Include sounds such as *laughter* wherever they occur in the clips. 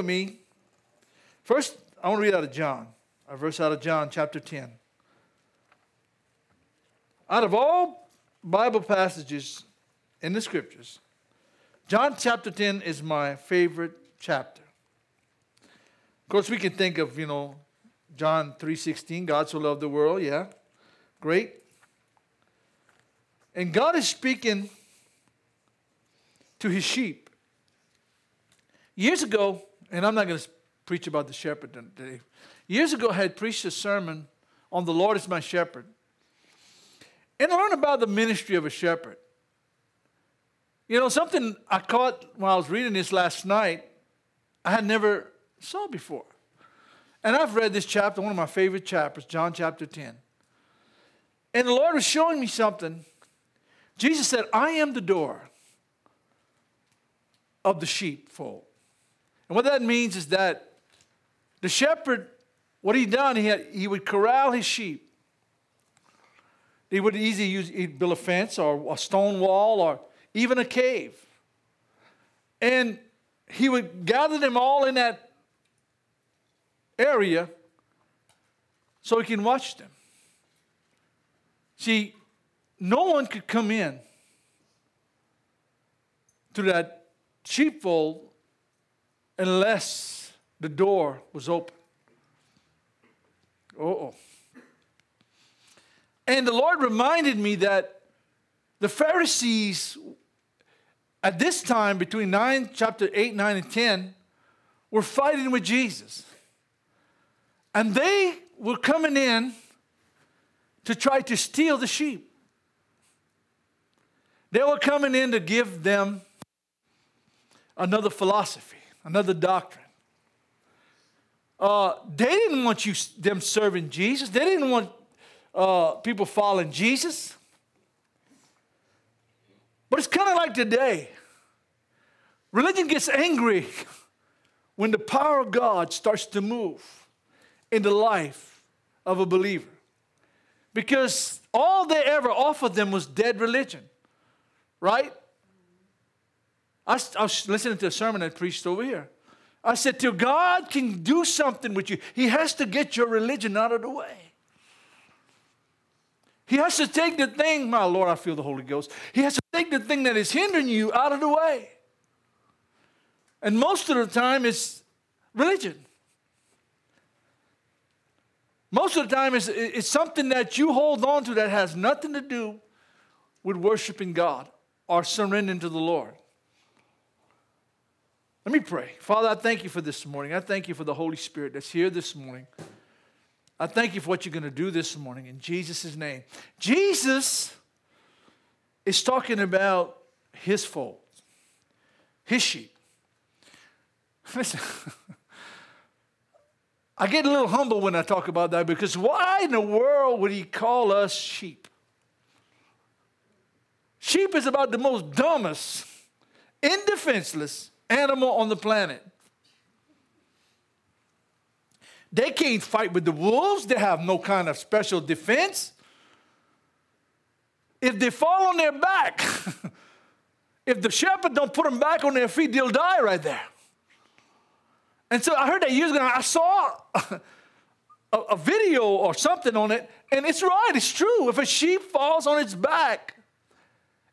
with me, first, I want to read out of John, a verse out of John chapter 10. Out of all Bible passages in the scriptures, John chapter 10 is my favorite chapter. Of course, we can think of, you know, John 3:16, God so loved the world, yeah. Great. And God is speaking to his sheep. Years ago, and I'm not going to preach about the shepherd today. Years ago, I had preached a sermon on the Lord is my shepherd. And I learned about the ministry of a shepherd. You know, something I caught while I was reading this last night, I had never saw before. And I've read this chapter, one of my favorite chapters, John chapter 10. And the Lord was showing me something. Jesus said, I am the door of the sheepfold. And what that means is that the shepherd, what he done, he, had, he would corral his sheep. He would easily use, he'd build a fence or a stone wall or even a cave. And he would gather them all in that area so he can watch them. See, no one could come in to that sheepfold unless the door was open. Oh. And the Lord reminded me that the Pharisees at this time, between 9, chapter 8, 9, and 10, were fighting with Jesus. And they were coming in to try to steal the sheep. They were coming in to give them another philosophy another doctrine. Uh, they didn't want you them serving Jesus. They didn't want uh, people following Jesus. But it's kind of like today. Religion gets angry *laughs* when the power of God starts to move in the life of a believer. Because all they ever offered them was dead religion, right? I, I was listening to a sermon I preached over here. I said, till God can do something with you, He has to get your religion out of the way. He has to take the thing, my Lord, I feel the Holy Ghost. He has to take the thing that is hindering you out of the way. And most of the time, it's religion. Most of the time, it's, it's something that you hold on to that has nothing to do with worshiping God or surrendering to the Lord. Let me pray. Father, I thank you for this morning. I thank you for the Holy Spirit that's here this morning. I thank you for what you're going to do this morning in Jesus' name. Jesus is talking about his fold, his sheep. *laughs* Listen, I get a little humble when I talk about that because why in the world would he call us sheep? Sheep is about the most dumbest, indefenseless, animal on the planet. They can't fight with the wolves, they have no kind of special defense. If they fall on their back, *laughs* if the shepherd don't put them back on their feet, they'll die right there. And so I heard that years ago. I saw *laughs* a, a, video or something on it, and it's right, it's true. If a sheep falls on its back,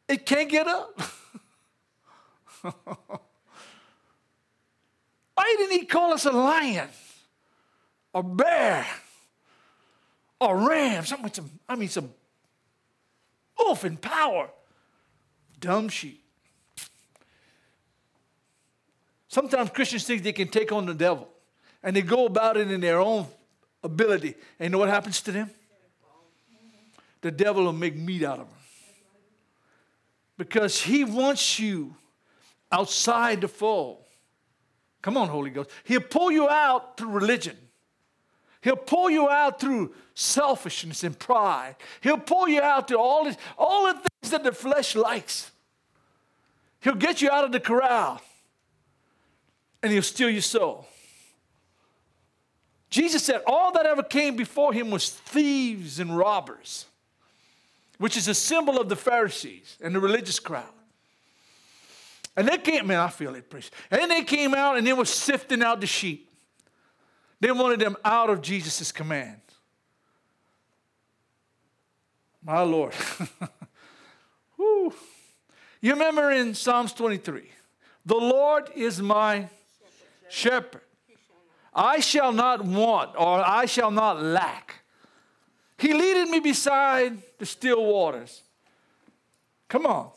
it can't get up. *laughs* Why didn't he call us a lion, a bear, a ram, something with some, I mean, some oof and power? Dumb sheep. Sometimes Christians think they can take on the devil and they go about it in their own ability. And you know what happens to them? The devil will make meat out of them. Because he wants you outside the fold. Come on, Holy Ghost. He'll pull you out through religion. He'll pull you out through selfishness and pride. He'll pull you out to all, this, all the things that the flesh likes. He'll get you out of the corral and he'll steal your soul. Jesus said all that ever came before him was thieves and robbers, which is a symbol of the Pharisees and the religious crowd. And they came, man, I feel it, priest. And they came out and they were sifting out the sheep. They wanted them out of Jesus' command. My Lord. *laughs* Whew. You remember in Psalms 23 the Lord is my shepherd. I shall not want or I shall not lack. He leaded me beside the still waters. Come on.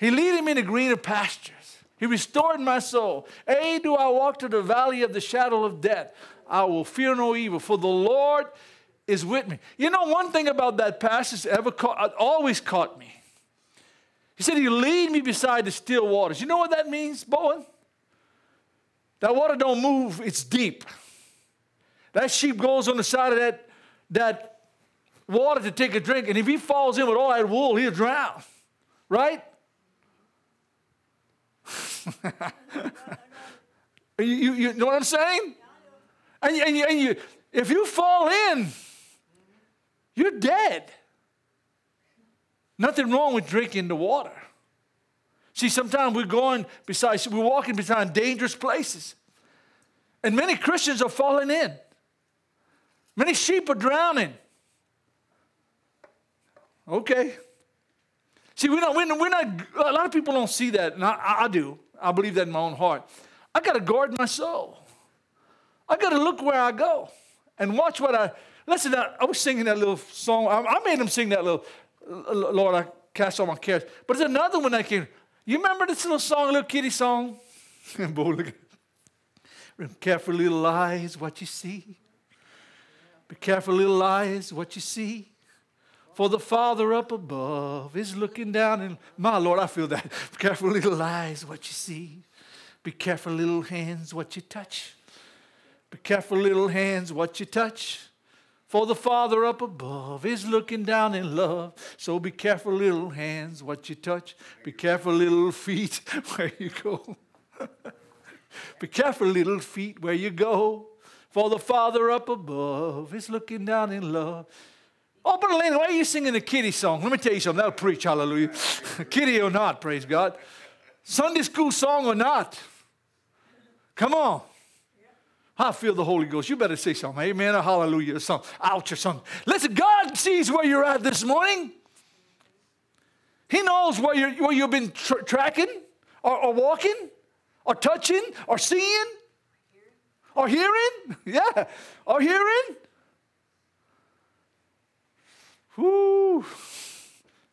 He leaded me to greener pastures. He restored my soul. A, do I walk through the valley of the shadow of death? I will fear no evil, for the Lord is with me. You know, one thing about that passage ever caught, always caught me. He said, He lead me beside the still waters. You know what that means, Bowen? That water don't move, it's deep. That sheep goes on the side of that, that water to take a drink, and if he falls in with all that wool, he'll drown. Right? *laughs* you, you, you, know what I'm saying? And, and, and you, if you fall in, you're dead. Nothing wrong with drinking the water. See, sometimes we're going beside, we're walking beside dangerous places. And many Christians are falling in. Many sheep are drowning. Okay. See, we're not, we're not, we're not a lot of people don't see that, and I, I do. I believe that in my own heart. I got to guard my soul. I got to look where I go and watch what I. Listen, I was singing that little song. I, I made them sing that little Lord, I cast all my cares. But there's another one that came. You remember this little song, little kiddie song? *laughs* Be careful, little eyes, what you see. Be careful, little eyes, what you see. For the Father up above is looking down, and my Lord, I feel that. Be careful, little eyes, what you see. Be careful, little hands, what you touch. Be careful, little hands, what you touch. For the Father up above is looking down in love. So be careful, little hands, what you touch. Be careful, little feet, *laughs* where you go. *laughs* be careful, little feet, where you go. For the Father up above is looking down in love. Oh, but Elaine, why are you singing the kiddie song? Let me tell you something. That'll preach, hallelujah. *laughs* kiddie or not, praise God. Sunday school song or not. Come on. I feel the Holy Ghost. You better say something. Amen or hallelujah or something. Ouch or something. Listen, God sees where you're at this morning. He knows where, you're, where you've been tra- tracking or, or walking or touching or seeing or hearing. *laughs* Yeah, or hearing. Whoo.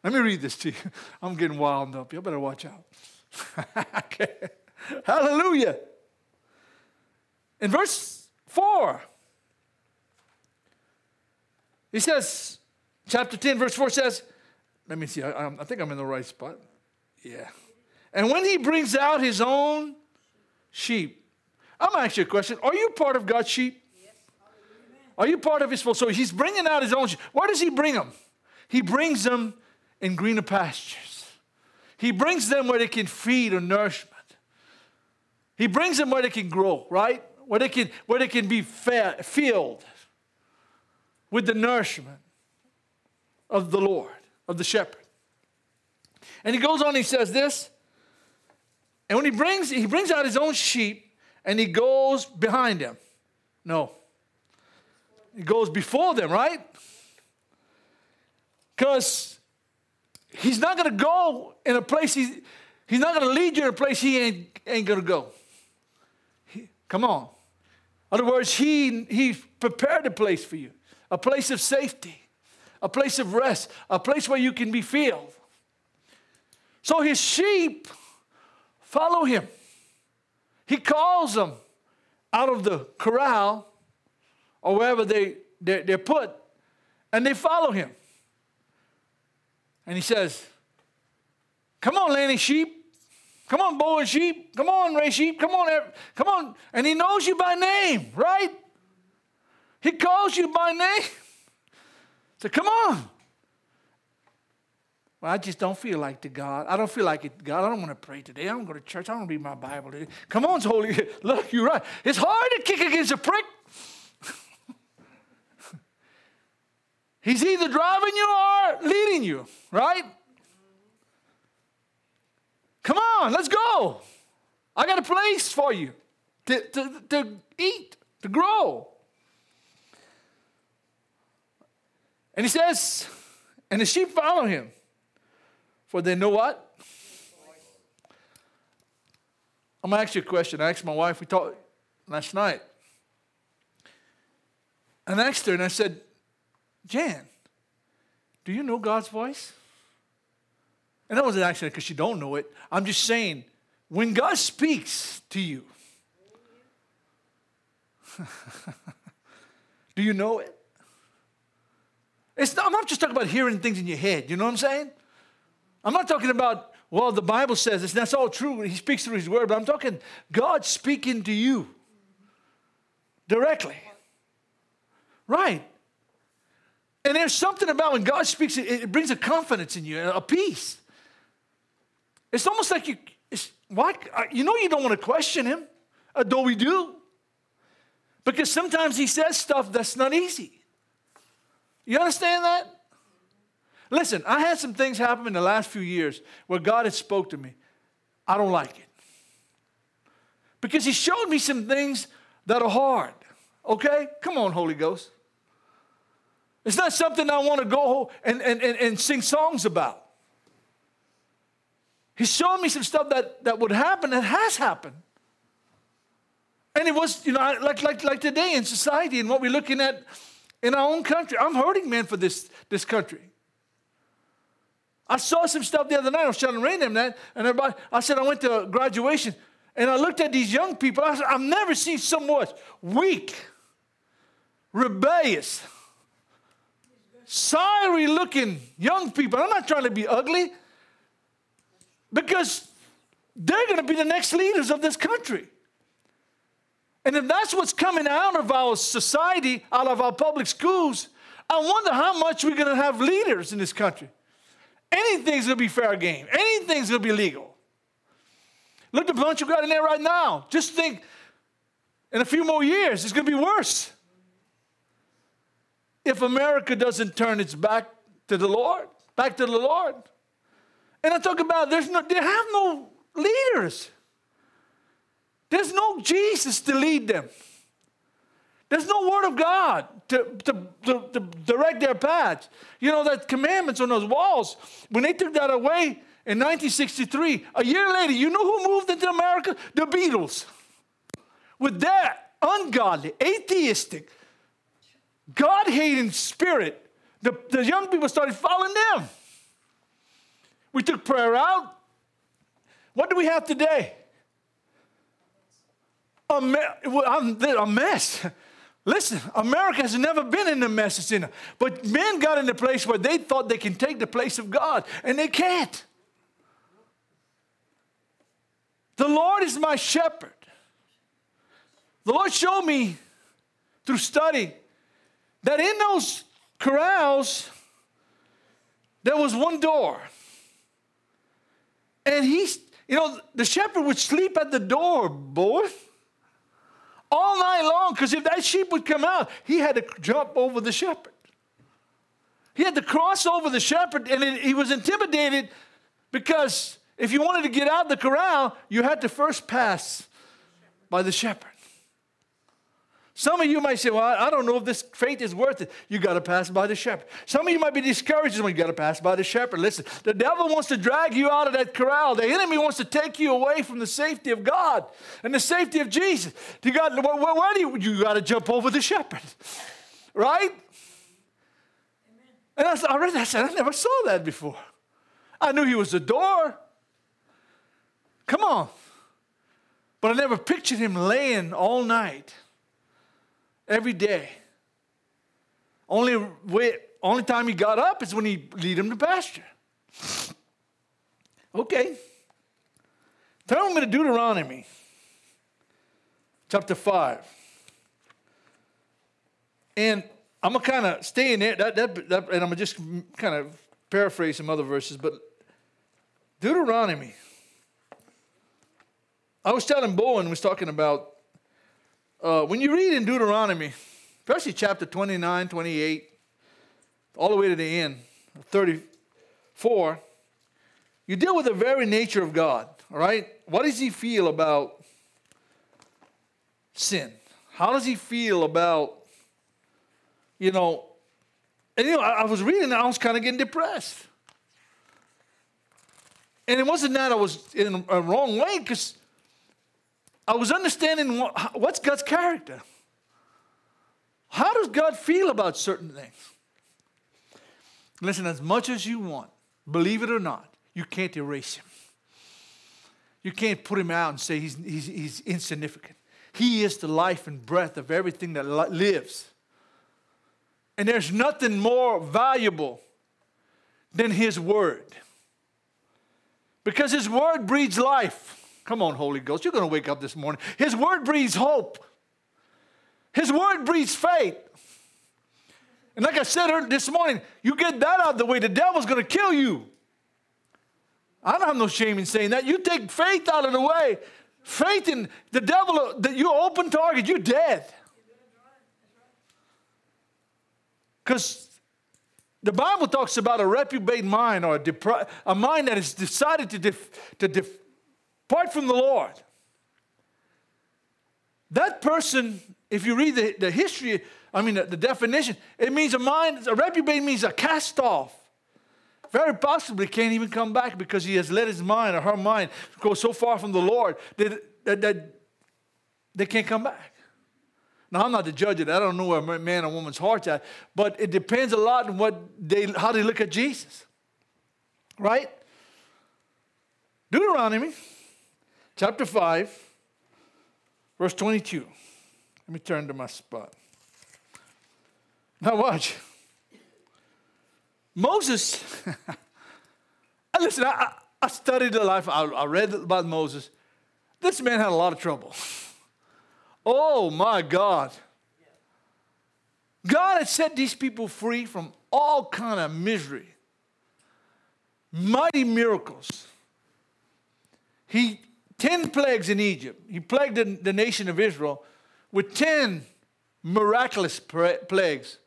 Let me read this to you. *laughs* I'm getting wound up. You better watch out. *laughs* okay. Hallelujah. In verse 4, he says, chapter 10, verse 4 says, let me see, I, I think I'm in the right spot. Yeah. And when he brings out his own sheep, I'm going to ask you a question. Are you part of God's sheep? Yes. Are you part of his fold? So he's bringing out his own sheep. Where does he bring them? He brings them in greener pastures. He brings them where they can feed or nourishment. He brings them where they can grow, right? where they can, where they can be fed, filled with the nourishment of the Lord, of the shepherd. And he goes on, he says this, and when he brings, he brings out his own sheep and he goes behind them. No. He goes before them, right? Because he's not going to go in a place, he's, he's not going to lead you in a place he ain't, ain't going to go. He, come on. In other words, he, he prepared a place for you, a place of safety, a place of rest, a place where you can be filled. So his sheep follow him. He calls them out of the corral or wherever they, they're, they're put, and they follow him. And he says, Come on, Lanny sheep. Come on, Bowen sheep. Come on, Ray sheep. Come on, come on. And he knows you by name, right? He calls you by name. So come on. Well, I just don't feel like the God. I don't feel like it, God. I don't want to pray today. I don't go to church. I don't read my Bible today. Come on, Holy. *laughs* Look, you're right. It's hard to kick against a prick. He's either driving you or leading you, right? Come on, let's go. I got a place for you to, to, to eat, to grow. And he says, and the sheep follow him, for they know what? I'm gonna ask you a question. I asked my wife, we talked last night. And I asked her, and I said, Jan, do you know God's voice? And that wasn't actually because you don't know it. I'm just saying, when God speaks to you, *laughs* do you know it? It's not, I'm not just talking about hearing things in your head. You know what I'm saying? I'm not talking about, well, the Bible says this, and that's all true. He speaks through His Word, but I'm talking God speaking to you directly. Right. And there's something about when God speaks, it, it brings a confidence in you, a peace. It's almost like you, why, you know, you don't want to question Him, uh, though we do. Because sometimes He says stuff that's not easy. You understand that? Listen, I had some things happen in the last few years where God had spoke to me. I don't like it. Because he showed me some things that are hard. Okay? Come on, Holy Ghost. It's not something I want to go and, and, and, and sing songs about. He showed me some stuff that, that would happen that has happened. And it was, you know, like, like, like today in society and what we're looking at in our own country. I'm hurting, man, for this, this country. I saw some stuff the other night. I was telling Ray them that, and everybody, I said I went to graduation, and I looked at these young people. I said, I've never seen so much weak, rebellious, sorry looking young people. I'm not trying to be ugly, because they're going to be the next leaders of this country. And if that's what's coming out of our society, out of our public schools, I wonder how much we're going to have leaders in this country. Anything's going to be fair game, anything's going to be legal. Look at the bunch you got in there right now. Just think in a few more years, it's going to be worse. If America doesn't turn its back to the Lord, back to the Lord. And I talk about there's no, they have no leaders. There's no Jesus to lead them. There's no word of God to, to, to, to, direct their paths. You know, that commandments on those walls, when they took that away in 1963, a year later, you know who moved into America? The Beatles. With their ungodly, atheistic, God hating spirit, the, the young people started following them. We took prayer out. What do we have today? a, me- a mess. *laughs* Listen, America has never been in a mess it's in. But men got in a place where they thought they can take the place of God, and they can't. The Lord is my shepherd. The Lord showed me through study that in those corrals, there was one door. And he's, you know, the shepherd would sleep at the door, boy all night long because if that sheep would come out, he had to jump over the shepherd. He had to cross over the shepherd, and it, he was intimidated because if you wanted to get out of the corral, you had to first pass by the shepherd. Some of you might say, Well, I don't know if this faith is worth it. You got to pass by the shepherd. Some of you might be discouraged when you got to pass by the shepherd. Listen, the devil wants to drag you out of that corral. The enemy wants to take you away from the safety of God and the safety of Jesus. You got, where, where do you, you got to jump over the shepherd, right? And I, I read that. I said, I never saw that before. I knew he was the door. Come on. But I never pictured him laying all night every day. Only, way, only time he got up is when he lead him to pasture. *sighs* Okay. Turn me to Deuteronomy chapter 5. And I'm going to kind of stay in there, that, that, that, and I'm going to just kind of paraphrase some other verses, but Deuteronomy. I was telling Bowen, was talking about uh, when you read in Deuteronomy, especially chapter 29, 28, all the way to the end, 34, you deal with the very nature of God. All right? What does he feel about sin? How does he feel about, you know, and you know, I, I was reading, and I was kind of getting depressed. And it wasn't that I was in a wrong way, because I was understanding what, what's God's character. How does God feel about certain things? Listen, as much as you want, believe it or not, you can't erase him. You can't put him out and say he's, he's, he's insignificant. He is the life and breath of everything that lives. And there's nothing more valuable than his word. Because his word breeds life. Come on, Holy Ghost, you're going to wake up this morning. His word breeds hope. His word breeds faith. And like I said this morning, you get that out of the way, the devil's going to kill you. I don't have no shame in saying that. You take faith out of the way, faith in the devil, uh, that you're open target, you're dead. Because the Bible talks about a reprobate mind or a, depri- a mind that has decided to, def- to depart from the Lord. That person, if you read the, the history, I mean, the, the definition, it means a mind, a reprobate means a cast off. Very possibly can't even come back because he has let his mind or her mind go so far from the Lord that, that, that they can't come back. Now, I'm not the judge of that. I don't know where a man or woman's heart's at, but it depends a lot on what they, how they look at Jesus. Right? Deuteronomy chapter 5, verse 22. Let me turn to my spot. Now, watch. Moses, *laughs* listen, I, I, studied the life, I, I read about Moses. This man had a lot of trouble. *laughs* Oh my God. God had set these people free from all kind of misery. Mighty miracles. He 10 plagues in Egypt. He plagued the, the nation of Israel with 10 miraculous plagues.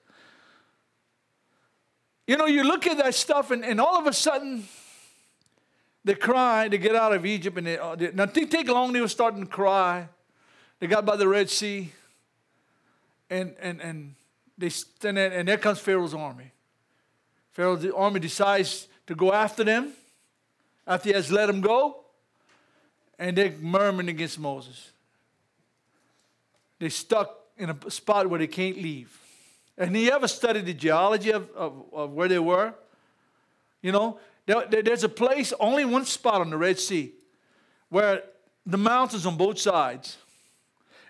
You know, you look at that stuff, and, and all of a sudden, they cry to get out of Egypt. And they, uh, they, now, think take long, they were starting to cry. They got by the Red Sea, and and and they and, and there comes Pharaoh's army. Pharaoh's army decides to go after them after he has let them go, and they're murmuring against Moses. They're stuck in a spot where they can't leave. And you ever studied the geology of, of, of where they were? You know, there, there's a place, only one spot on the Red Sea, where the mountains on both sides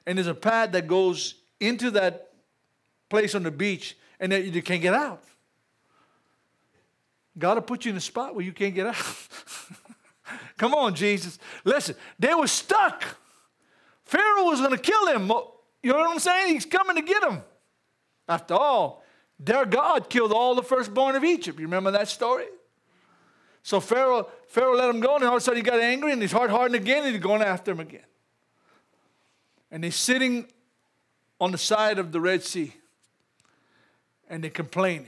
and there's a pad that goes into that place on the beach, and that you can't get out. God will put you in a spot where you can't get out. *laughs* Come on, Jesus. Listen, they were stuck. Pharaoh was going to kill them. You know what I'm saying? He's coming to get them. After all, their God killed all the firstborn of Egypt. You remember that story? So Pharaoh, Pharaoh let him go, and all of a sudden he got angry, and his heart hardened again, and he's going after him again. And they're sitting on the side of the Red Sea and they're complaining.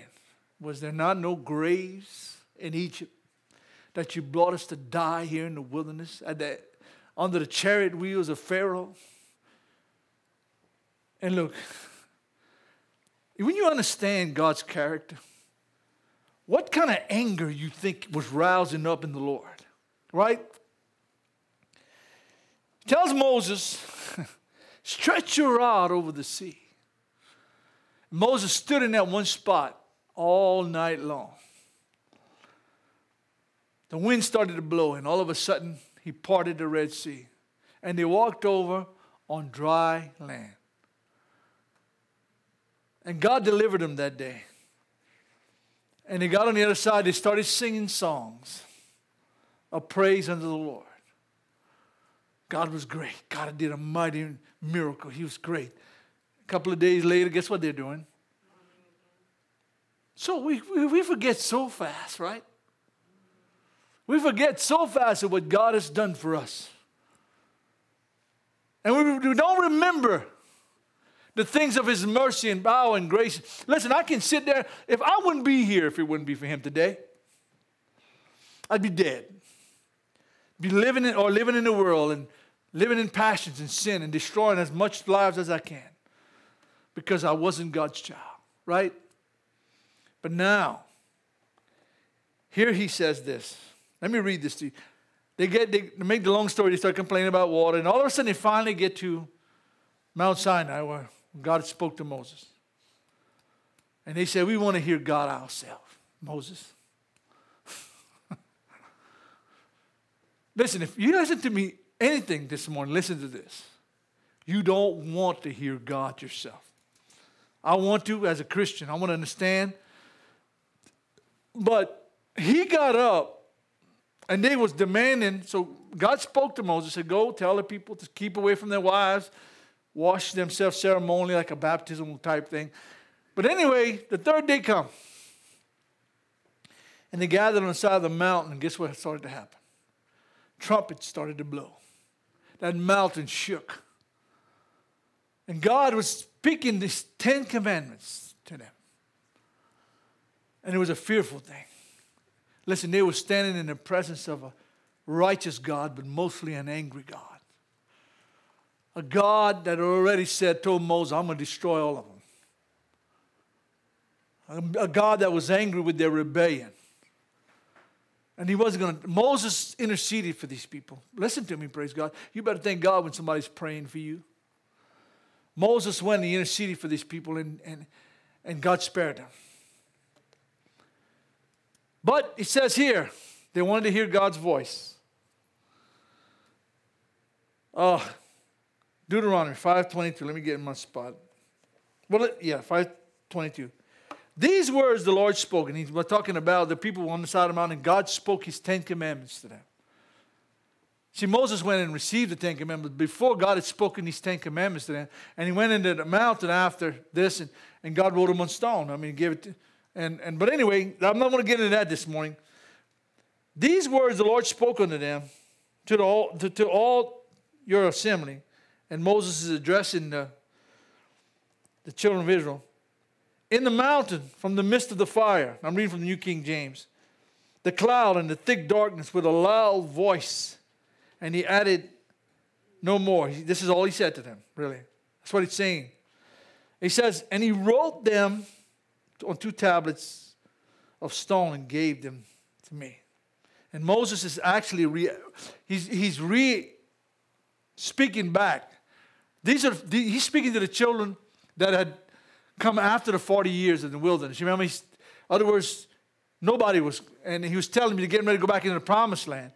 Was there not no graves in Egypt that you brought us to die here in the wilderness the, under the chariot wheels of Pharaoh? And look, when you understand God's character, what kind of anger you think was rousing up in the Lord, right? He tells Moses, *laughs* Stretch your rod over the sea. Moses stood in that one spot all night long. The wind started to blow, and all of a sudden, he parted the Red Sea. And they walked over on dry land. And God delivered them that day. And they got on the other side, they started singing songs of praise unto the Lord. God was great. God did a mighty miracle. He was great. A couple of days later, guess what they're doing? So we, we, we forget so fast, right? We forget so fast of what God has done for us. And we, don't remember the things of His mercy and power and grace. Listen, I can sit there. If I wouldn't be here if it wouldn't be for Him today, I'd be dead be living in, or living in the world and living in passions and sin and destroying as much lives as I can because I wasn't God's child, right? But now, here he says this. Let me read this to you. They get they make the long story, they start complaining about water, and all of a sudden they finally get to Mount Sinai where God spoke to Moses. And they said, We want to hear God ourselves, Moses. *laughs* listen, if you listen to me anything this morning, listen to this. You don't want to hear God yourself. I want to, as a Christian, I want to understand. But he got up and they was demanding, so God spoke to Moses, said, Go tell the people to keep away from their wives, wash themselves ceremonially like a baptismal type thing. But anyway, the third day come. And they gathered on the side of the mountain, and guess what started to happen? Trumpets started to blow. That mountain shook. And God was speaking these Ten Commandments to them. And it was a fearful thing. Listen, they were standing in the presence of a righteous God, but mostly an angry God. A God that already said, told Moses, I'm going to destroy all of them. A God that was angry with their rebellion. And he wasn't going to, Moses interceded for these people. Listen to me, praise God. You better thank God when somebody's praying for you. Moses went and he interceded for these people, and, and, and God spared them. But it says here, they wanted to hear God's voice. Oh, Deuteronomy 5.22. Let me get in my spot. Well, yeah, 5.22. These words the Lord spoke, and he's talking about the people on the side of the mountain. God spoke his Ten Commandments to them. See, Moses went and received the Ten Commandments before God had spoken these Ten Commandments to them. And he went into the mountain after this, and, and God wrote them on stone. I mean, he gave it to, and, and but anyway, I'm not going to get into that this morning. These words the Lord spoke unto them, to, the all, to, to all your assembly, and Moses is addressing the, the children of Israel. In the mountain, from the midst of the fire, I'm reading from the New King James, the cloud and the thick darkness with a loud voice. And he added no more. This is all he said to them, really. That's what he's saying. He says, and he wrote them on two tablets of stone and gave them to me. And Moses is actually re, he's, he's re speaking back. These are he's speaking to the children that had come after the 40 years in the wilderness. You remember? He's, in other words, nobody was, and he was telling me to get ready to go back into the promised land.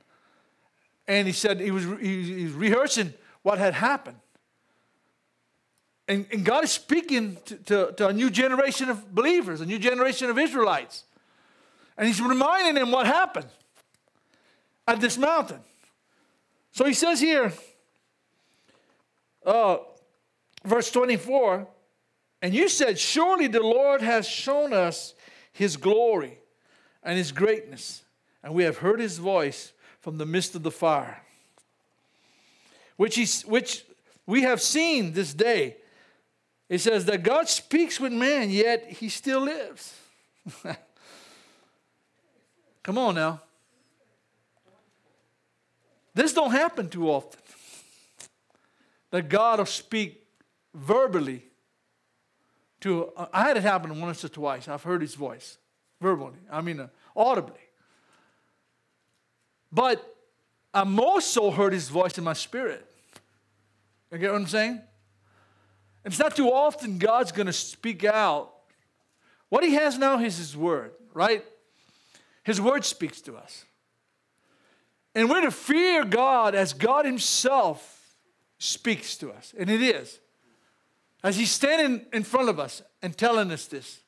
And he said he was, he, he was rehearsing what had happened. And, and God is speaking to, to, to, a new generation of believers, a new generation of Israelites. And He's reminding them what happened at this mountain. So He says here, uh, verse 24, and you said, Surely the Lord has shown us His glory and His greatness, and we have heard His voice from the midst of the fire, which, he, which we have seen this day it says that God speaks with man, yet he still lives. *laughs* Come on now. This don't happen too often. That God will speak verbally to, I had it happen once or twice. I've heard his voice verbally, I mean uh, audibly. But I more so heard his voice in my spirit. You get what I'm saying? It's not too often God's going to speak out. What He has now is His Word, right? His Word speaks to us. And we're to fear God as God Himself speaks to us. And it is. As He's standing in front of us and telling us this.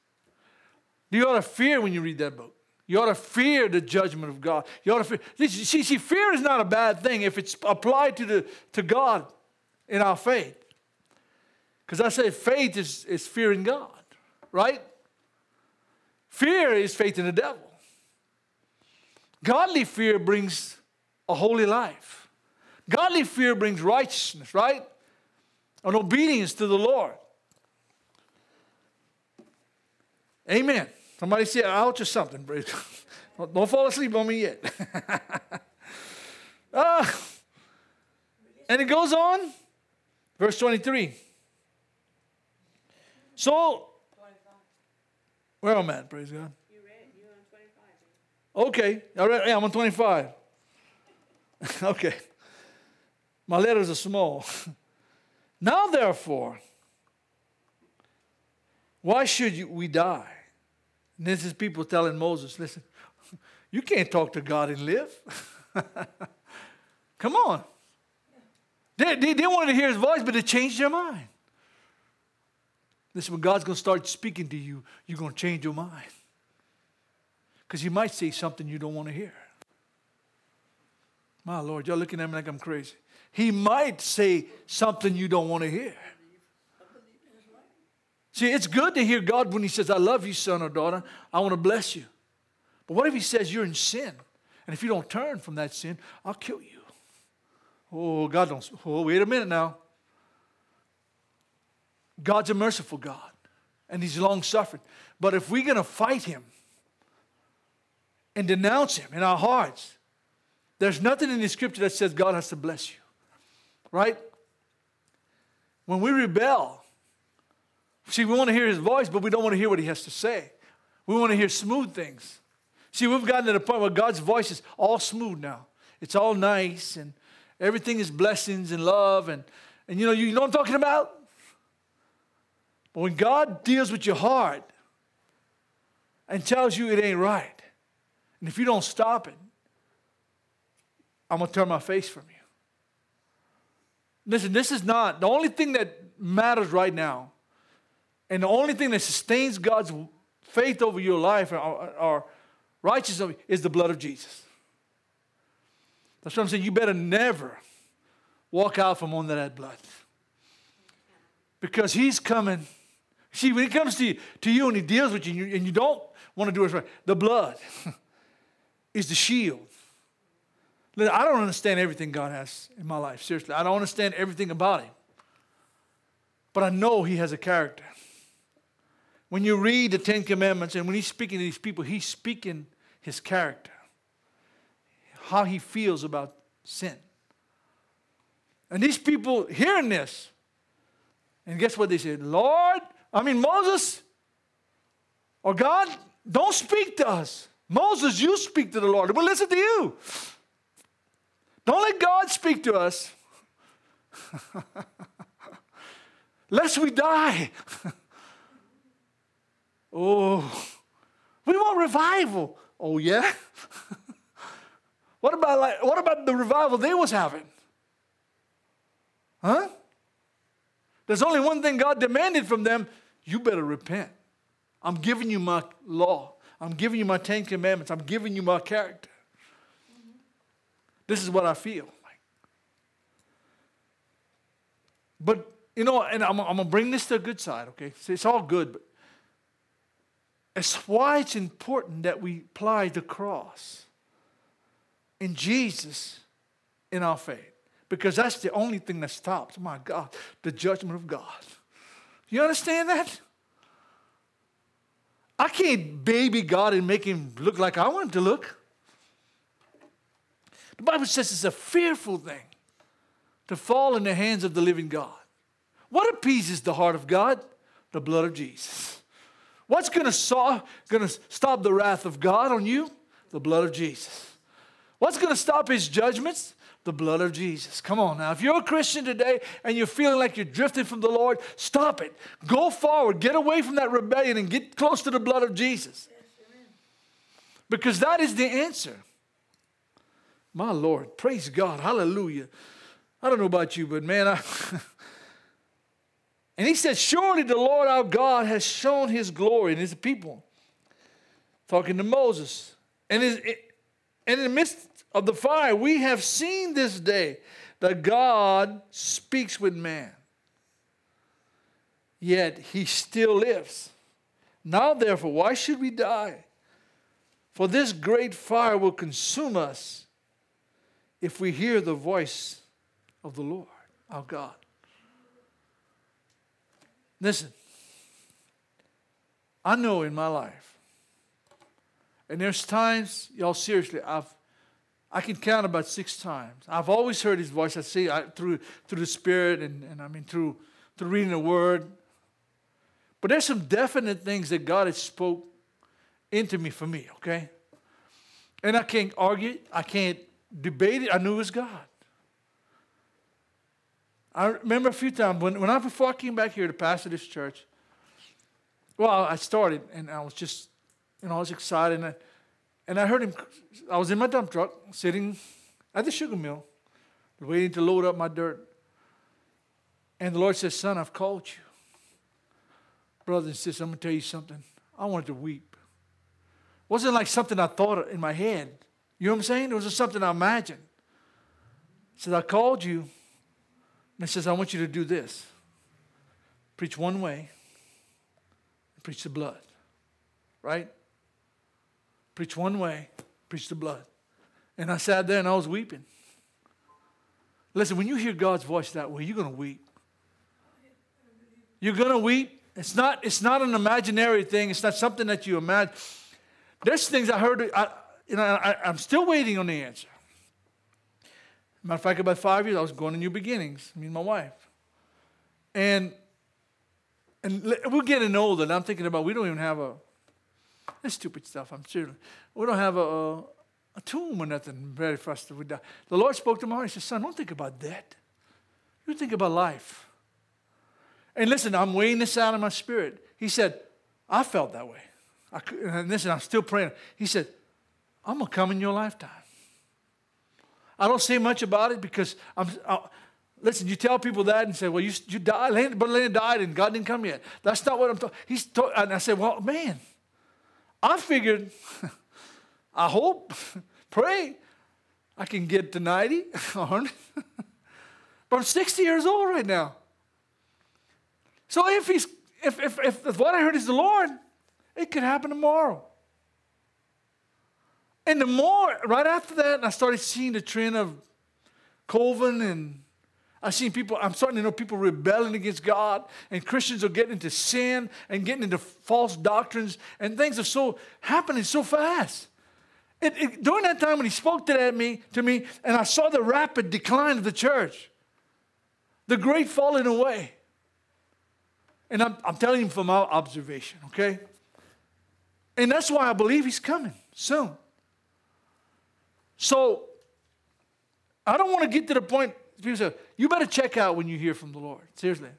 You ought to fear when you read that book. You ought to fear the judgment of God. You ought to fear. See, see, fear is not a bad thing if it's applied to, the, to God in our faith. Because I say faith is, is fearing God, right? Fear is faith in the devil. Godly fear brings a holy life. Godly fear brings righteousness, right? And obedience to the Lord. Amen. Somebody say ouch or something. *laughs* Don't fall asleep on me yet. Uh, *laughs* and it goes on, verse 23. So, where am I at? Praise God. You read, you on 25. Okay, all right, yeah, I'm on 25. *laughs* okay. My letters are small. *laughs* now, therefore, why should you, we die? And this is people telling Moses, listen, *laughs* you can't talk to God and live. Come on. They, they, they wanted to hear his voice, but they changed their mind. Listen, when God's going to start speaking to you, you're going to change your mind. Because he might say something you don't want to hear. My Lord, y'all looking at me like I'm crazy. He might say something you don't want to hear. See, it's good to hear God when He says, I love you, son or daughter. I want to bless you. But what if He says you're in sin? And if you don't turn from that sin, I'll kill you. Oh, God don't. Oh, wait a minute now. God's a merciful God, and He's long suffering. But if we're going to fight Him and denounce Him in our hearts, there's nothing in the scripture that says God has to bless you, right? When we rebel, see, we want to hear His voice, but we don't want to hear what He has to say. We want to hear smooth things. See, we've gotten to the point where God's voice is all smooth now. It's all nice and everything is blessings and love. And, and you know, you know what I'm talking about? But when God deals with your heart and tells you it ain't right, and if you don't stop it, I'm going to turn my face from you. Listen, this is not the only thing that matters right now, and the only thing that sustains God's faith over your life or, uh, uh, or righteousness is the blood of Jesus. That's what I'm saying. You better never walk out from under that blood. Because he's coming. See, when he comes to you, to you and he deals with you and, you and you don't want to do it right, the blood *laughs* is the shield. I don't understand everything God has in my life, seriously. I don't understand everything about him. But I know he has a character. When you read the Ten Commandments and when he's speaking to these people, he's speaking his character, how he feels about sin. And these people hearing this, and guess what they said? Lord, I mean, Moses or God, don't speak to us. Moses, you speak to the Lord. We'll listen to you. Don't let God speak to us. *laughs* Lest we die. *laughs* oh, we want revival. Oh, yeah? *laughs* what about like what about the revival they was having? Huh? There's only one thing God demanded from them. You better repent. I'm giving you my law. I'm giving you my Ten Commandments. I'm giving you my character. This is what I feel. But, you know, and I'm, I'm going to bring this to a good side, okay? See, it's all good, but it's why it's important that we apply the cross in Jesus in our faith. Because that's the only thing that stops, my God, the judgment of God. You understand that? I can't baby God and make him look like I want him to look. The Bible says it's a fearful thing to fall in the hands of the living God. What appeases the heart of God? The blood of Jesus. What's going to stop the wrath of God on you? The blood of Jesus. What's going to stop his judgments? The blood of Jesus. Come on now. If you're a Christian today and you're feeling like you're drifting from the Lord, stop it. Go forward. Get away from that rebellion and get close to the blood of Jesus. Because that is the answer. My Lord. Praise God. Hallelujah. I don't know about you, but man, I. *laughs* And he said, Surely the Lord our God has shown his glory in his people. Talking to Moses. And, and in the midst of the fire, we have seen this day that God speaks with man. Yet he still lives. Now, therefore, why should we die? For this great fire will consume us if we hear the voice of the Lord, our God. Listen, I know in my life, and there's times, y'all seriously, I've I can count about six times. I've always heard his voice. I see I, through through the Spirit and, and I mean through through reading the Word. But there's some definite things that God has spoke into me for me, okay? And I can't argue. I can't debate it. I knew it was God. I remember a few times when, when I before I came back here to pastor this church, well, I started and I was just, you know, I was excited and I, and I heard him. I was in my dump truck sitting at the sugar mill, waiting to load up my dirt. And the Lord says, Son, I've called you. Brothers and sisters, I'm going to tell you something. I wanted to weep. It wasn't like something I thought in my head. You know what I'm saying? It was something I imagined. He said, I called you. And he says, I want you to do this. Preach one way. Preach the blood. Right? Preach one way. Preach the blood. And I sat there and I was weeping. Listen, when you hear God's voice that way, you're going to weep. You're going to weep it's not, it's not an imaginary thing. It's not something that you imagine. There's things I heard, I, you know, I, I'm still waiting on the answer. Matter of fact, about five years, I was going to New Beginnings, me and my wife. And and we're getting older, and I'm thinking about we don't even have a, that's stupid stuff, I'm sure. We don't have a, a, a tomb or nothing ready for us to die. The Lord spoke to my heart. He said, Son, don't think about that. You think about life. And listen, I'm weighing this out in my spirit. He said, I felt that way. I, and listen, I'm still praying. He said, I'm going to come in your lifetime. I don't say much about it because I'm. I, listen, you tell people that and say, "Well, you you died, but Lena died and God didn't come yet." That's not what I'm talking. He's and I said, "Well, man, I figured, *laughs* I hope, *laughs* pray, I can get to 90, *laughs* 100, but I'm 60 years old right now. So if he's if, if, if, if what I heard is the Lord, it could happen tomorrow. And the more, right after that, I started seeing the trend of COVID and I've seen people, I'm starting to know people rebelling against God, and Christians are getting into sin and getting into false doctrines, and things are so happening so fast. It, it, during that time when he spoke to, that me, to me, and I saw the rapid decline of the church, the great falling away, and I'm, I'm telling you from our observation, okay? And that's why I believe he's coming soon. So I don't want to get to the point, people say, you better check out when you hear from the Lord. Seriously.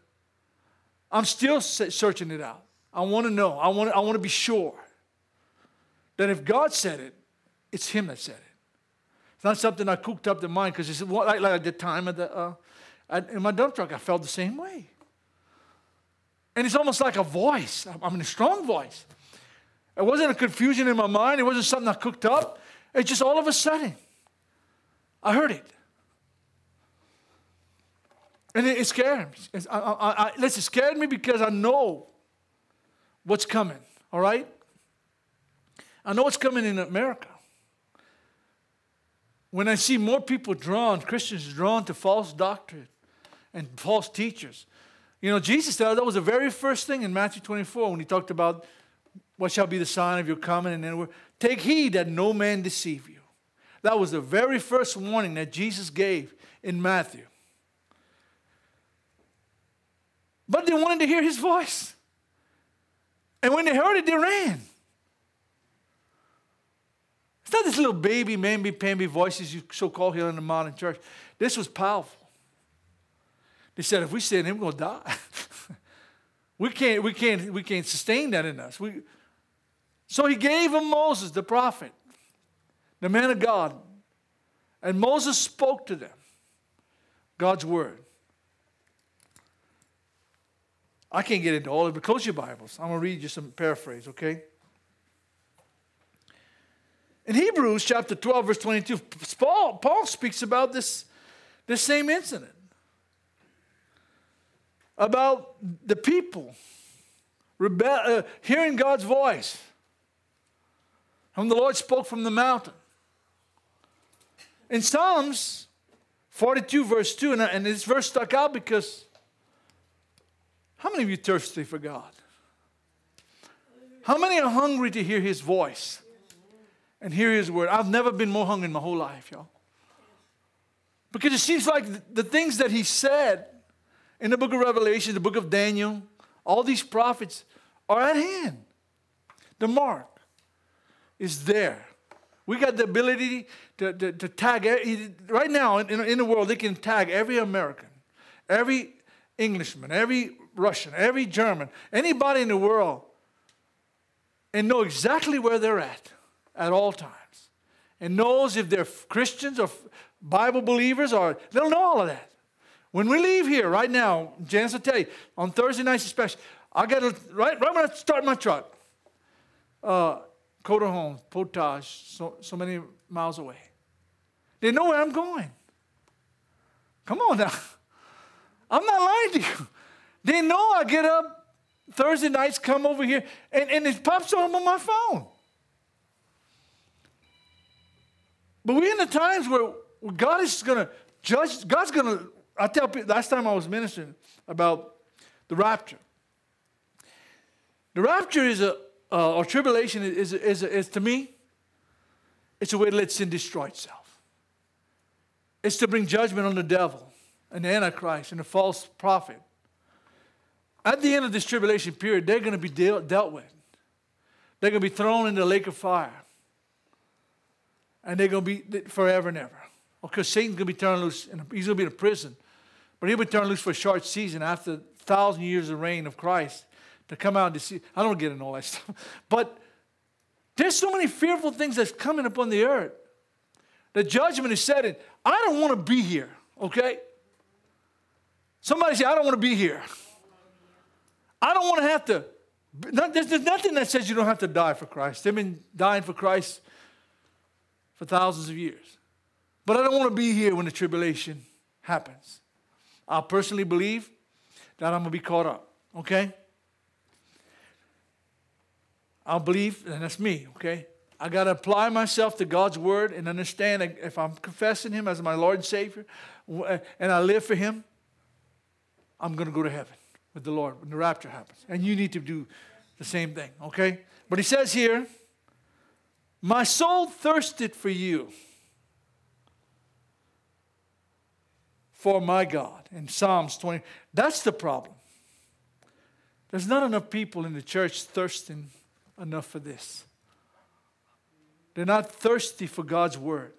I'm still searching it out. I want to know. I want to, I want to be sure that if God said it, it's Him that said it. It's not something I cooked up in mind because it's like, like at the time of the, uh, in my dump truck, I felt the same way. And it's almost like a voice. I mean, a strong voice. It wasn't a confusion in my mind. It wasn't something I cooked up. It's just all of a sudden, I heard it. And it, it scared me. I, I, I, listen, it scared me because I know what's coming, all right? I know what's coming in America. When I see more people drawn, Christians drawn to false doctrine and false teachers, you know, Jesus said that was the very first thing in Matthew 24 when he talked about what shall be the sign of your coming and then take heed that no man deceive you. That was the very first warning that Jesus gave in Matthew. But they wanted to hear his voice. And when they heard it, they ran. It's not this little baby, mamby pamby voices you so call here in the modern church. This was powerful. They said, if we sin, we're going to die. *laughs* we, can't, we, can't, we can't sustain that in us. We, so he gave him Moses, the prophet, the man of God. And Moses spoke to them God's word. I can't get into all of it, but close your Bibles. I'm going to read you some paraphrase, okay? In Hebrews chapter 12, verse 22, Paul, Paul speaks about this, this same incident about the people rebe- uh, hearing God's voice. When the Lord spoke from the mountain. In Psalms 42, verse 2, and, and this verse stuck out because how many of you thirsty for God? How many are hungry to hear His voice? and hear his word. I've never been more hungry in my whole life, y'all. Because it seems like the things that he said in the book of Revelation, the book of Daniel, all these prophets are at hand. The mark is there. We got the ability to, to, to tag, right now in, in the world, they can tag every American, every Englishman, every Russian, every German, anybody in the world, and know exactly where they're at at all times. And knows if they're Christians or Bible believers or they'll know all of that. When we leave here right now, Janice will tell you, on Thursday nights especially, I got to, right, right when I start my truck, uh, Coteau Home, Potage, so, so many miles away. They know where I'm going. Come on now. *laughs* I'm not lying to you. They know I get up Thursday nights, come over here, and, and it pops on on my phone. But we're in the times where God is going to judge, God's going to, I tell people, last time I was ministering about the rapture. The rapture is a, uh, or tribulation is, is, is, is, to me, it's a way to let sin destroy itself. It's to bring judgment on the devil and the Antichrist and the false prophet. At the end of this tribulation period, they're going to be deal, dealt with. They're going to be thrown in the lake of fire. And they're going to be forever and ever. Because Satan's going to be turned loose. And he's going to be in prison. But he'll be turned loose for a short season after a thousand years of reign of Christ to come out and see. I don't get into all that *laughs* stuff. But there's so many fearful things that's coming upon the earth. The judgment is setting. I don't want to be here, okay? Somebody say, I don't want to be here. I don't want to have to. There's, there's nothing that says you don't have to die for Christ. They've been dying for Christ for thousands of years. But I don't want to be here when the tribulation happens. I personally believe that I'm going to be caught up, okay? I believe, and that's me, okay? I got to apply myself to God's word and understand if I'm confessing Him as my Lord and Savior and I live for Him, I'm going to go to heaven with the Lord when the rapture happens. And you need to do the same thing, okay? But He says here, My soul thirsted for you, for my God. In Psalms 20, that's the problem. There's not enough people in the church thirsting enough for this. They're not thirsty for God's word.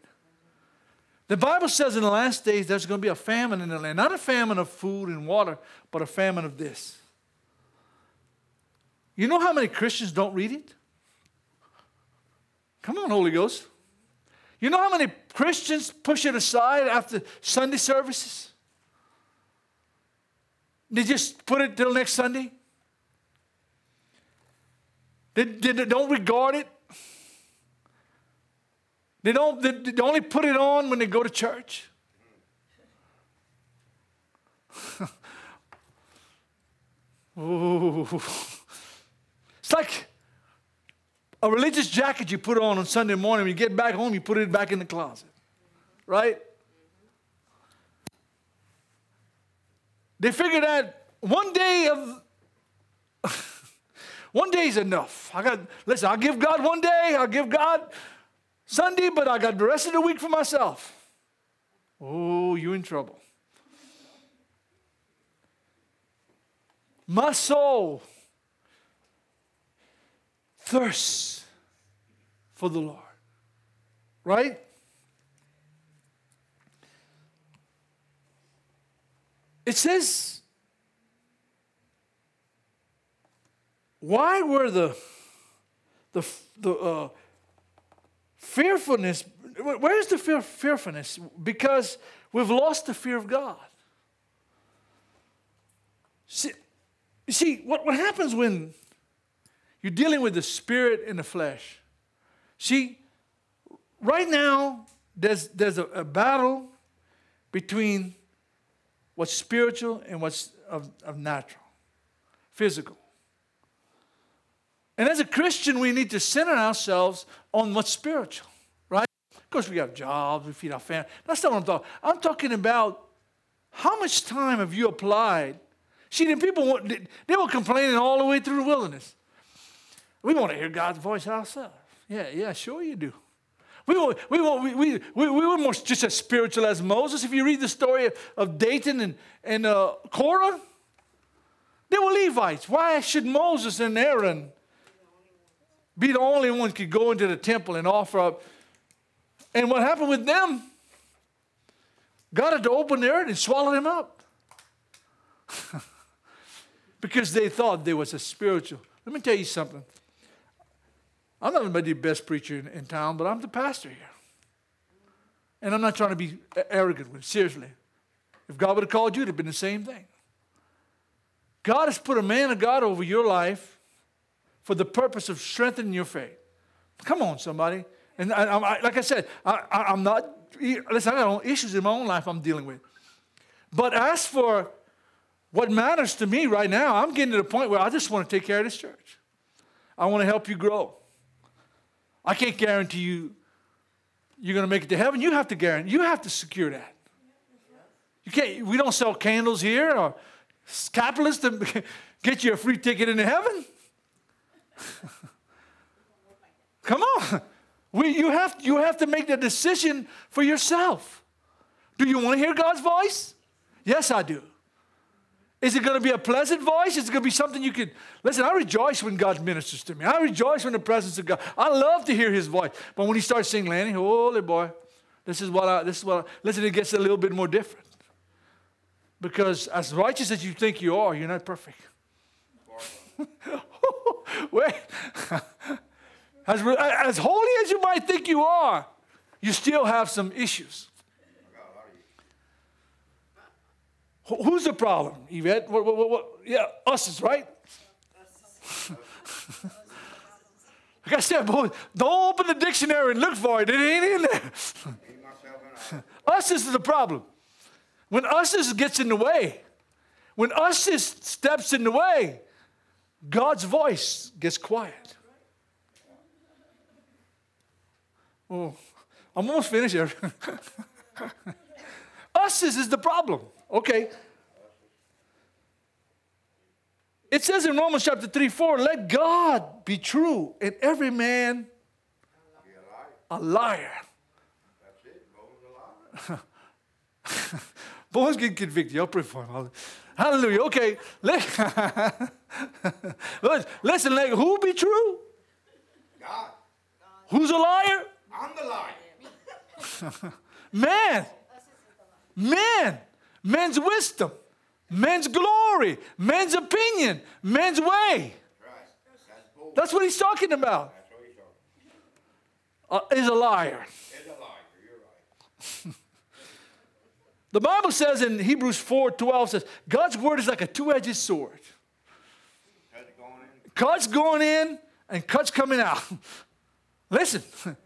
The Bible says in the last days there's going to be a famine in the land. Not a famine of food and water, but a famine of this. You know how many Christians don't read it? Come on, Holy Ghost. You know how many Christians push it aside after Sunday services? They just put it till next Sunday? They, they, don't regard it. They don't they, they only put it on when they go to church. *laughs* Ooh. It's like a religious jacket you put on on Sunday morning. When you get back home, you put it back in the closet. Right? They figured that one day of *laughs* one day is enough. I got, listen, I'll give God one day, I'll give God Sunday, but I got the rest of the week for myself. Oh, you're in trouble. My soul thirsts for the Lord. Right? It says why were the the the uh, fearfulness? Where's the fear, fearfulness? Because we've lost the fear of God. See, you see what, what happens when you're dealing with the spirit and the flesh? See, right now there's there's a, a battle between what's spiritual and what's of, of natural, physical. And as a Christian, we need to center ourselves on what's spiritual, right? Of course, we have jobs, we feed our family. That's not what I'm talking. I'm talking about how much time have you applied? See, the people they were complaining all the way through the wilderness. We want to hear God's voice ourselves. Yeah, yeah, sure you do. We were, we, were, we, we, we were more just as spiritual as Moses. If you read the story of Dathan and, and uh, Korah, they were Levites. Why should Moses and Aaron be the only ones could go into the temple and offer up? And what happened with them? God had to open the earth and swallow them up. *laughs* because they thought there was a spiritual. Let me tell you something. I'm not the best preacher in, in town, but I'm the pastor here. And I'm not trying to be arrogant with it, seriously. If God would have called you, it would have been the same thing. God has put a man of God over your life for the purpose of strengthening your faith. Come on, somebody. And I, I, like I said, I, am not, listen, I got issues in my own life I'm dealing with. But as for what matters to me right now, I'm getting to the point where I just want to take care of this church. I want to help you grow. I can't guarantee you you're going to make it to heaven. You have to guarantee, you have to secure that. You can't, we don't sell candles here or capitalists to *laughs* get you a free ticket into heaven. *laughs* Come on. We, you, have, you have to make the decision for yourself. Do you want to hear God's voice? Yes, I do. Is it going to be a pleasant voice? Is it going to be something you can listen? I rejoice when God ministers to me. I rejoice when the presence of God. I love to hear His voice. But when He starts singing, Lanny, holy boy, this is what I. This is what. I, listen, it gets a little bit more different. Because as righteous as you think you are, you're not perfect. *laughs* Wait, *laughs* as, as holy as you might think you are, you still have some issues. Who's the problem, Yvette? What, what, what, yeah, us is right. *laughs* like I said, boy, don't open the dictionary and look for it. It ain't in there. *laughs* us is the problem. When us gets in the way, when us steps in the way, God's voice gets quiet. Oh, I'm almost finished here. *laughs* us is, is the problem. Okay. It says in Romans chapter 3 4, let God be true and every man a liar. That's it. a liar. *laughs* Boys get convicted. I'll pray for him. Hallelujah. Okay. *laughs* Listen, like, who be true? God. Who's a liar? I'm the liar. *laughs* Man. Man men's wisdom, men's glory, men's opinion, men's way. That's what he's talking about. Uh, is a liar. The Bible says in Hebrews 4 12 says, God's word is like a two edged sword. Cuts going in and cuts coming out. *laughs* Listen, *laughs*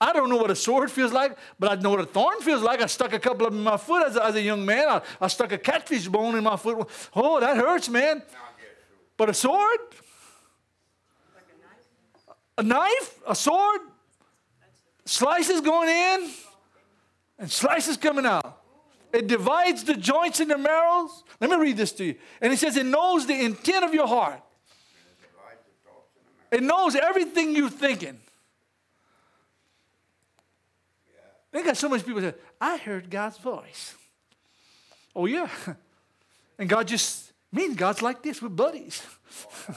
I don't know what a sword feels like, but I know what a thorn feels like. I stuck a couple of them in my foot as a, as a young man. I, I, stuck a catfish bone in my foot. Oh, that hurts, man. But a sword? a, knife? A sword? Slices going in and slices coming out. It divides the joints and the marrows. Let me read this to you. And it says, It knows the intent of your heart. It knows everything you're thinking. They got so many people say, I heard God's voice. Oh, yeah. *laughs* And God just, me and God's like this, we're buddies. *laughs*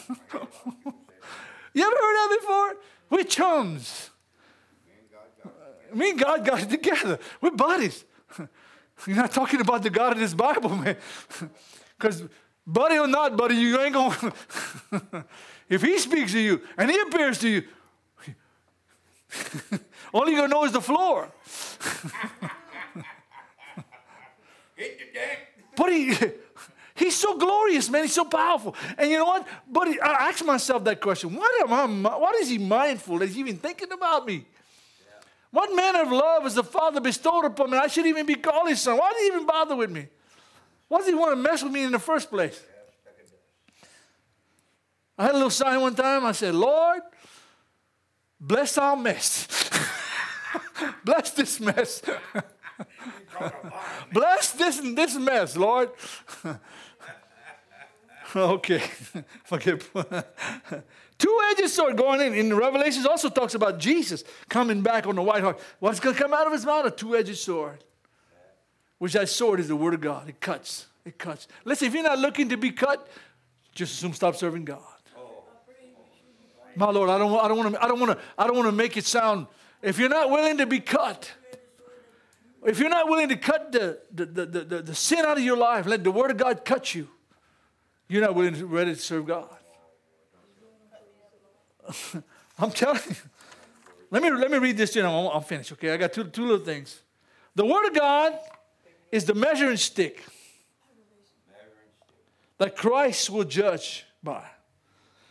you ever heard that before? We're chums. Me and God got it together. We're buddies. *laughs* You're not talking about the God of this Bible, man. *laughs* Because buddy or not buddy, you ain't going *laughs* if he speaks to you and he appears to you, *laughs* all you're going to know is the floor. but he, he's so glorious, man. He's so powerful. And you know what? But he, I ask myself that question. What am I, what is he mindful that he's even thinking about me? What manner of love has the Father bestowed upon me? I should even be called his son. Why did he even bother with me? Why does he want to mess with me in the first place? I had a little sign one time. I said, Lord, bless our mess. *laughs* bless this mess. *laughs* bless this this mess, Lord. *laughs* Okay, forget. Two-edged sword going in. In Revelations also talks about Jesus coming back on the white horse. What's going to come out of his mouth? A two-edged sword. Which that sword is the word of God. It cuts. It cuts. Listen, if you're not looking to be cut, just assume stop serving God. My Lord, I don't, I don't want to. I don't want to. I don't want to make it sound. If you're not willing to be cut, if you're not willing to cut the, the, the, the, the sin out of your life, let the Word of God cut you. You're not willing to, ready to serve God. *laughs* I'm telling you. Let me, let me read this to you. I'll, I'll finish, okay? I got two, two little things. The Word of God is the measuring stick that Christ will judge by.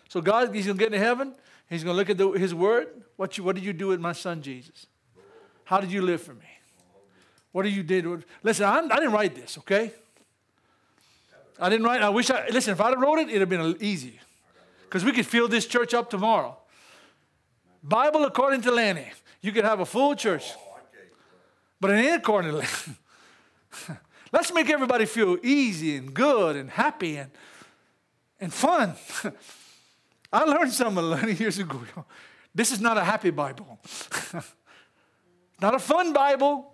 So God, He's going to get into heaven. He's going to look at the, His Word. What, you, what did you do with my son Jesus? How did you live for me? What did you do? Listen, I, I didn't write this, okay? I didn't write. I wish I listen. If I'd have wrote it, it'd have been easy, because we could fill this church up tomorrow. Bible according to Lanny, you could have a full church, but it ain't according to Lanny. *laughs* Let's make everybody feel easy and good and happy and and fun. *laughs* I learned something Lanny years ago. This is not a happy Bible. *laughs* not a fun Bible.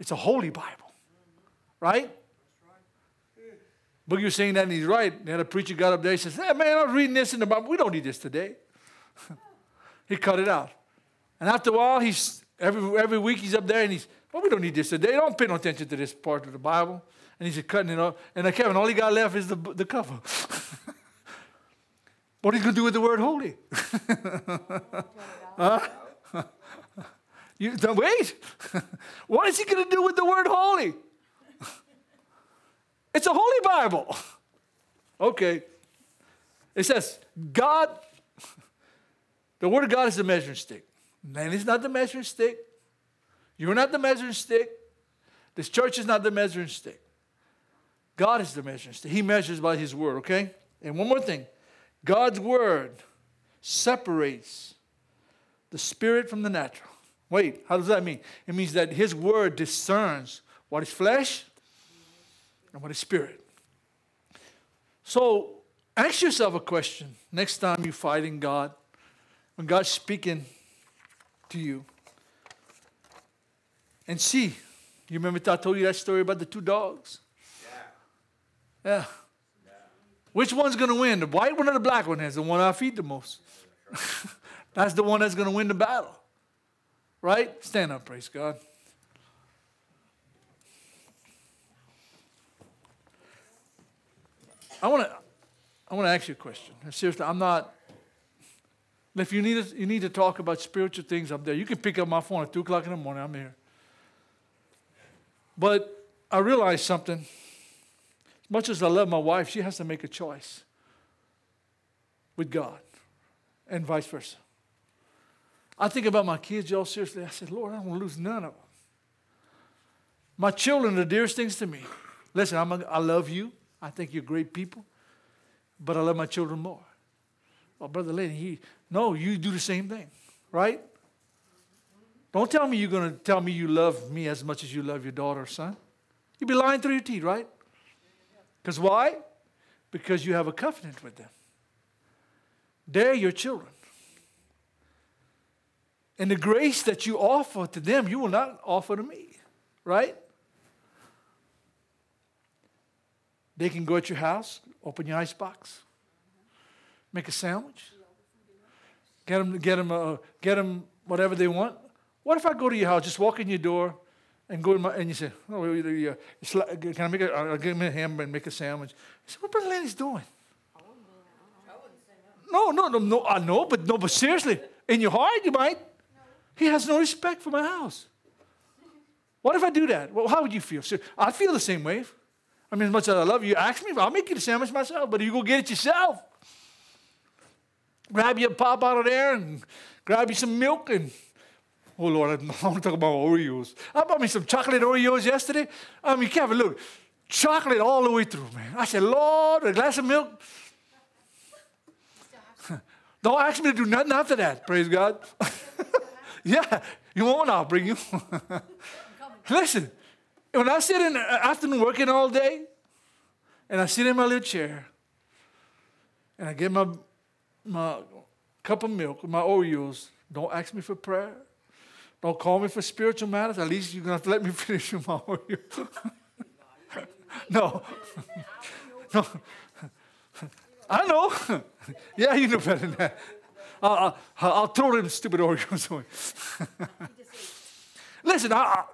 It's a holy Bible, right? Boogie was saying that, and he's right. And a preacher got up there. He says, "Hey, man, I was reading this in the Bible. We don't need this today." *laughs* he cut it out. And after a while, he's every every week he's up there, and he's, "Well, we don't need this today. Don't pay no attention to this part of the Bible." And he's cutting it off. And like Kevin, all he got left is the the cover. *laughs* what are you gonna do with the word holy? *laughs* huh? You, wait. what is he going to do with the word holy? It's a holy Bible. Okay. It says, God, the word of God is the measuring stick. Man is not the measuring stick. You're not the measuring stick. This church is not the measuring stick. God is the measuring stick. He measures by his word, okay? And one more thing God's word separates the spirit from the natural. Wait, how does that mean? It means that his word discerns what is flesh is spirit. So ask yourself a question next time you're fighting God, when God's speaking to you. And see, you remember I told you that story about the two dogs? Yeah. Yeah. Which one's going to win, the white one or the black one? That's the one I feed the most. *laughs* that's the one that's going to win the battle. Right? Stand up, praise God. I want to I want to ask you a question. Seriously, I'm not. If you need to, you need to talk about spiritual things, I'm there. You can pick up my phone at two o'clock in the morning. I'm here. But I realized something. As much as I love my wife, she has to make a choice with God, and vice versa. I think about my kids, y'all, seriously. I said, Lord, I don't want to lose none of them. My children are the dearest things to me. Listen, I'm a, I love you. I think you're great people, but I love my children more. Well, Brother Lanny, he, no, you do the same thing, right? Don't tell me you're going to tell me you love me as much as you love your daughter or son. You'd be lying through your teeth, right? Because why? Because you have a covenant with them. They're your children. And the grace that you offer to them, you will not offer to me, right? They can go at your house, open your icebox, make a sandwich, get them, get them, uh, get them whatever they want. What if I go to your house, just walk in your door, and go in my, and you say, "Oh, uh, can I make a, I'll give me a hamburger and make a sandwich?" I said, "What Brother Lanny's doing?" No, no, no, no. I know, but no, but seriously, in your heart, you might. He has no respect for my house. What if I do that? Well, how would you feel? I feel the same way. I mean, as much as I love you, ask me, I'll make you the sandwich myself, but you go get it yourself. Grab your pop out of there and grab you some milk and Oh Lord, *laughs* I don't want to talk about Oreos. I bought me some chocolate Oreos yesterday. I mean, Kevin, look, chocolate all the way through, man. I said, Lord, a glass of milk. *laughs* Don't ask me to do nothing after that. Praise God. *laughs* Yeah, you want? I'll bring you. Listen, when I sit in the afternoon working all day, and I sit in my little chair, and I get my, my cup of milk, my Oreos, don't ask me for prayer. Don't call me for spiritual matters. At least you're going to have to let me *laughs* finish my Oreos. *laughs* no. *laughs* no. I know. yeah, you know better than that. I'll, I'll, I'll throw them stupid Oreos away. Listen, I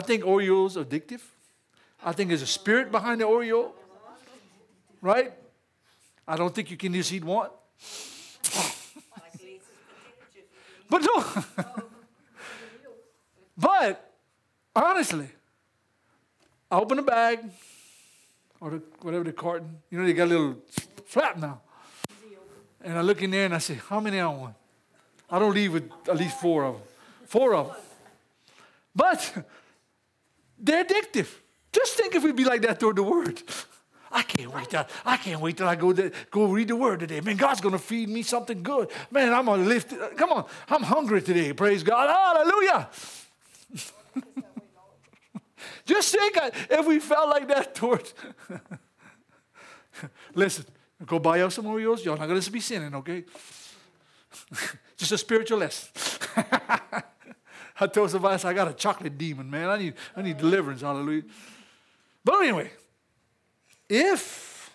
think Oreos addictive. I think there's a spirit behind the Oreo, right? I don't think you can just eat one. but no. *laughs* but honestly, I open the bag or the, whatever the carton. You know, they got a little flap now. And I look in there and I say, How many I want? I don't leave with at least four of them. Four of them. But they're addictive. Just think if we'd be like that toward the word. I can't wait till I can't wait till I go to, go read the word today. Man, God's gonna feed me something good. Man, I'm gonna lift. It. Come on, I'm hungry today. Praise God. Hallelujah. *laughs* Just think if we felt like that toward. *laughs* Listen, go buy out some Oreos. Y'all not gonna be sinning, okay? *laughs* Just a spiritual lesson. I told somebody, I got a chocolate demon, man. I need, I need deliverance. Hallelujah. But anyway, if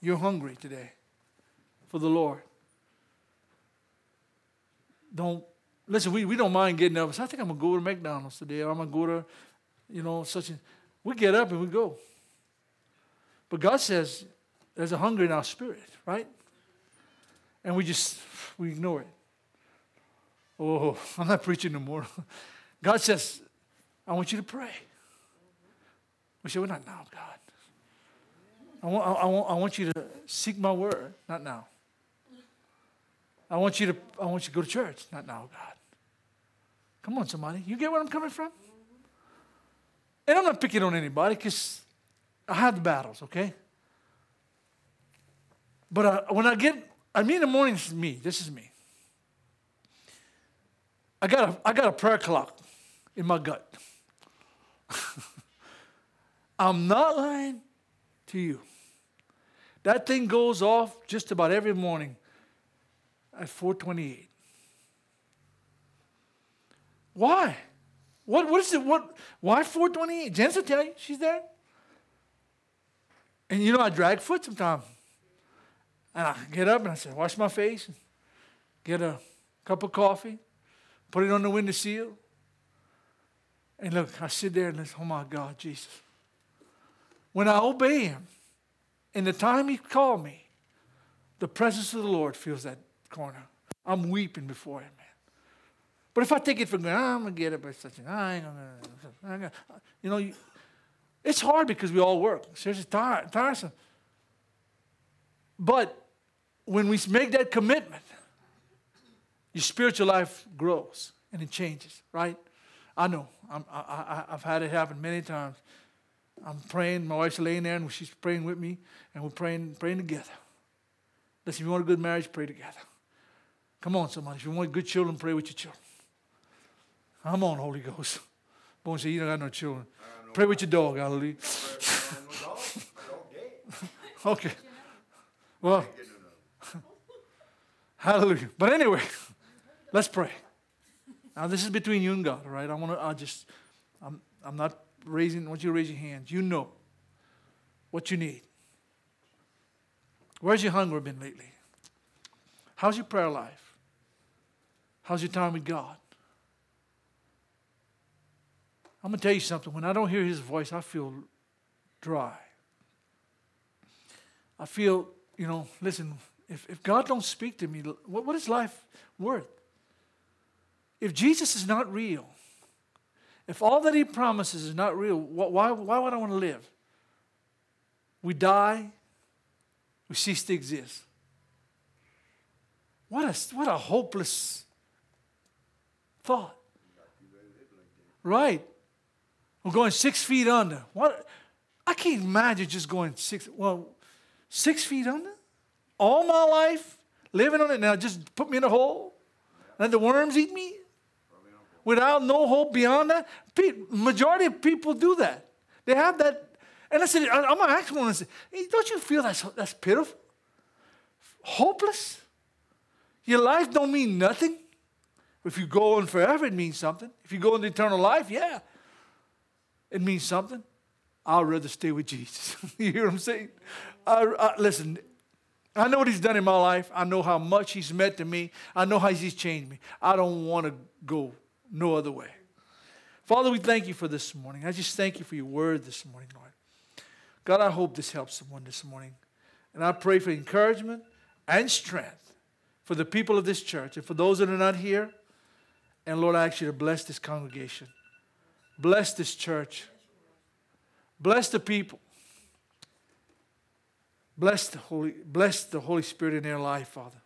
you're hungry today for the Lord, don't listen. We, we don't mind getting up. So I think I'm gonna go to McDonald's today, or I'm gonna go to, you know, such. A, we get up and we go. But God says there's a hunger in our spirit, right? And we just we ignore it. Oh, *laughs* I'm not preaching no more. *laughs* God says, I want you to pray. We say, well, not now, God. I want, I, want, I want you to seek my word, not now. I want you to I want you to go to church, not now, God. Come on, somebody. You get where I'm coming from? And I'm not picking on anybody because I have the battles, okay? But uh, when I get, I mean, the morning, is me. This is me. I got a, I got a prayer clock in my gut. *laughs* I'm not lying to you. That thing goes off just about every morning at 428. Why? What, what is it? What, why 428? Janice will tell you. She's there. And you know, I drag foot sometimes. And I get up and I say, wash my face, get a cup of coffee, put it on the window sill. And look, I sit there and listen, oh my God, Jesus. When I obey him, in the time he called me, the presence of the Lord fills that corner. I'm weeping before him, man. But if I take it for granted, ah, I'm gonna get it by such a I ain't gonna, you know, you, it's hard because we all work. Seriously, tiresome. But when we make that commitment, your spiritual life grows and it changes, right? I know. I'm, I, I, have had it happen many times. I'm praying, my wife's laying there and she's praying with me, and we're praying, praying together. Listen, if you want a good marriage, pray together. Come on, somebody. If you want good children, pray with your children. Come on, Holy Ghost. Boy, say, you don't got no children. No pray with your dog, hallelujah. *laughs* okay. Well, *laughs* hallelujah. But anyway. Let's pray. Now, this is between you and God, right? I want to, I just, I'm, I'm not raising, I want you to raise your hands. You know what you need. Where's your hunger been lately? How's your prayer life? How's your time with God? I'm going to tell you something. When I don't hear his voice, I feel dry. I feel, you know, listen, if, if God don't speak to me, what, what is life worth? If Jesus is not real, if all that he promises is not real, why, why would I want to live? We die, we cease to exist. What a, what a hopeless thought. Right. We're going six feet under. What? I can't imagine just going six, well, six feet under? All my life, living on it now, just put me in a hole? Let the worms eat me? Without no hope beyond that? Majority of people do that. They have that. And I said, I'm going to ask one and say, hey, don't you feel that's, that's pitiful? hopeless? Your life don't mean nothing? If you go on forever, it means something. If you go into eternal life, yeah, it means something. I'd rather stay with Jesus. *laughs* you hear what I'm saying? I, I, listen, I know what He's done in my life. I know how much He's meant to me. I know how He's changed me. I don't want to go no other way. Father, we thank you for this morning. I just thank you for your word this morning, Lord. God, I hope this helps someone this morning. And I pray for encouragement and strength for the people of this church and for those that are not here. And Lord, I ask you to bless this congregation, bless this church, bless the people, bless the Holy, bless the Holy Spirit in their life, Father.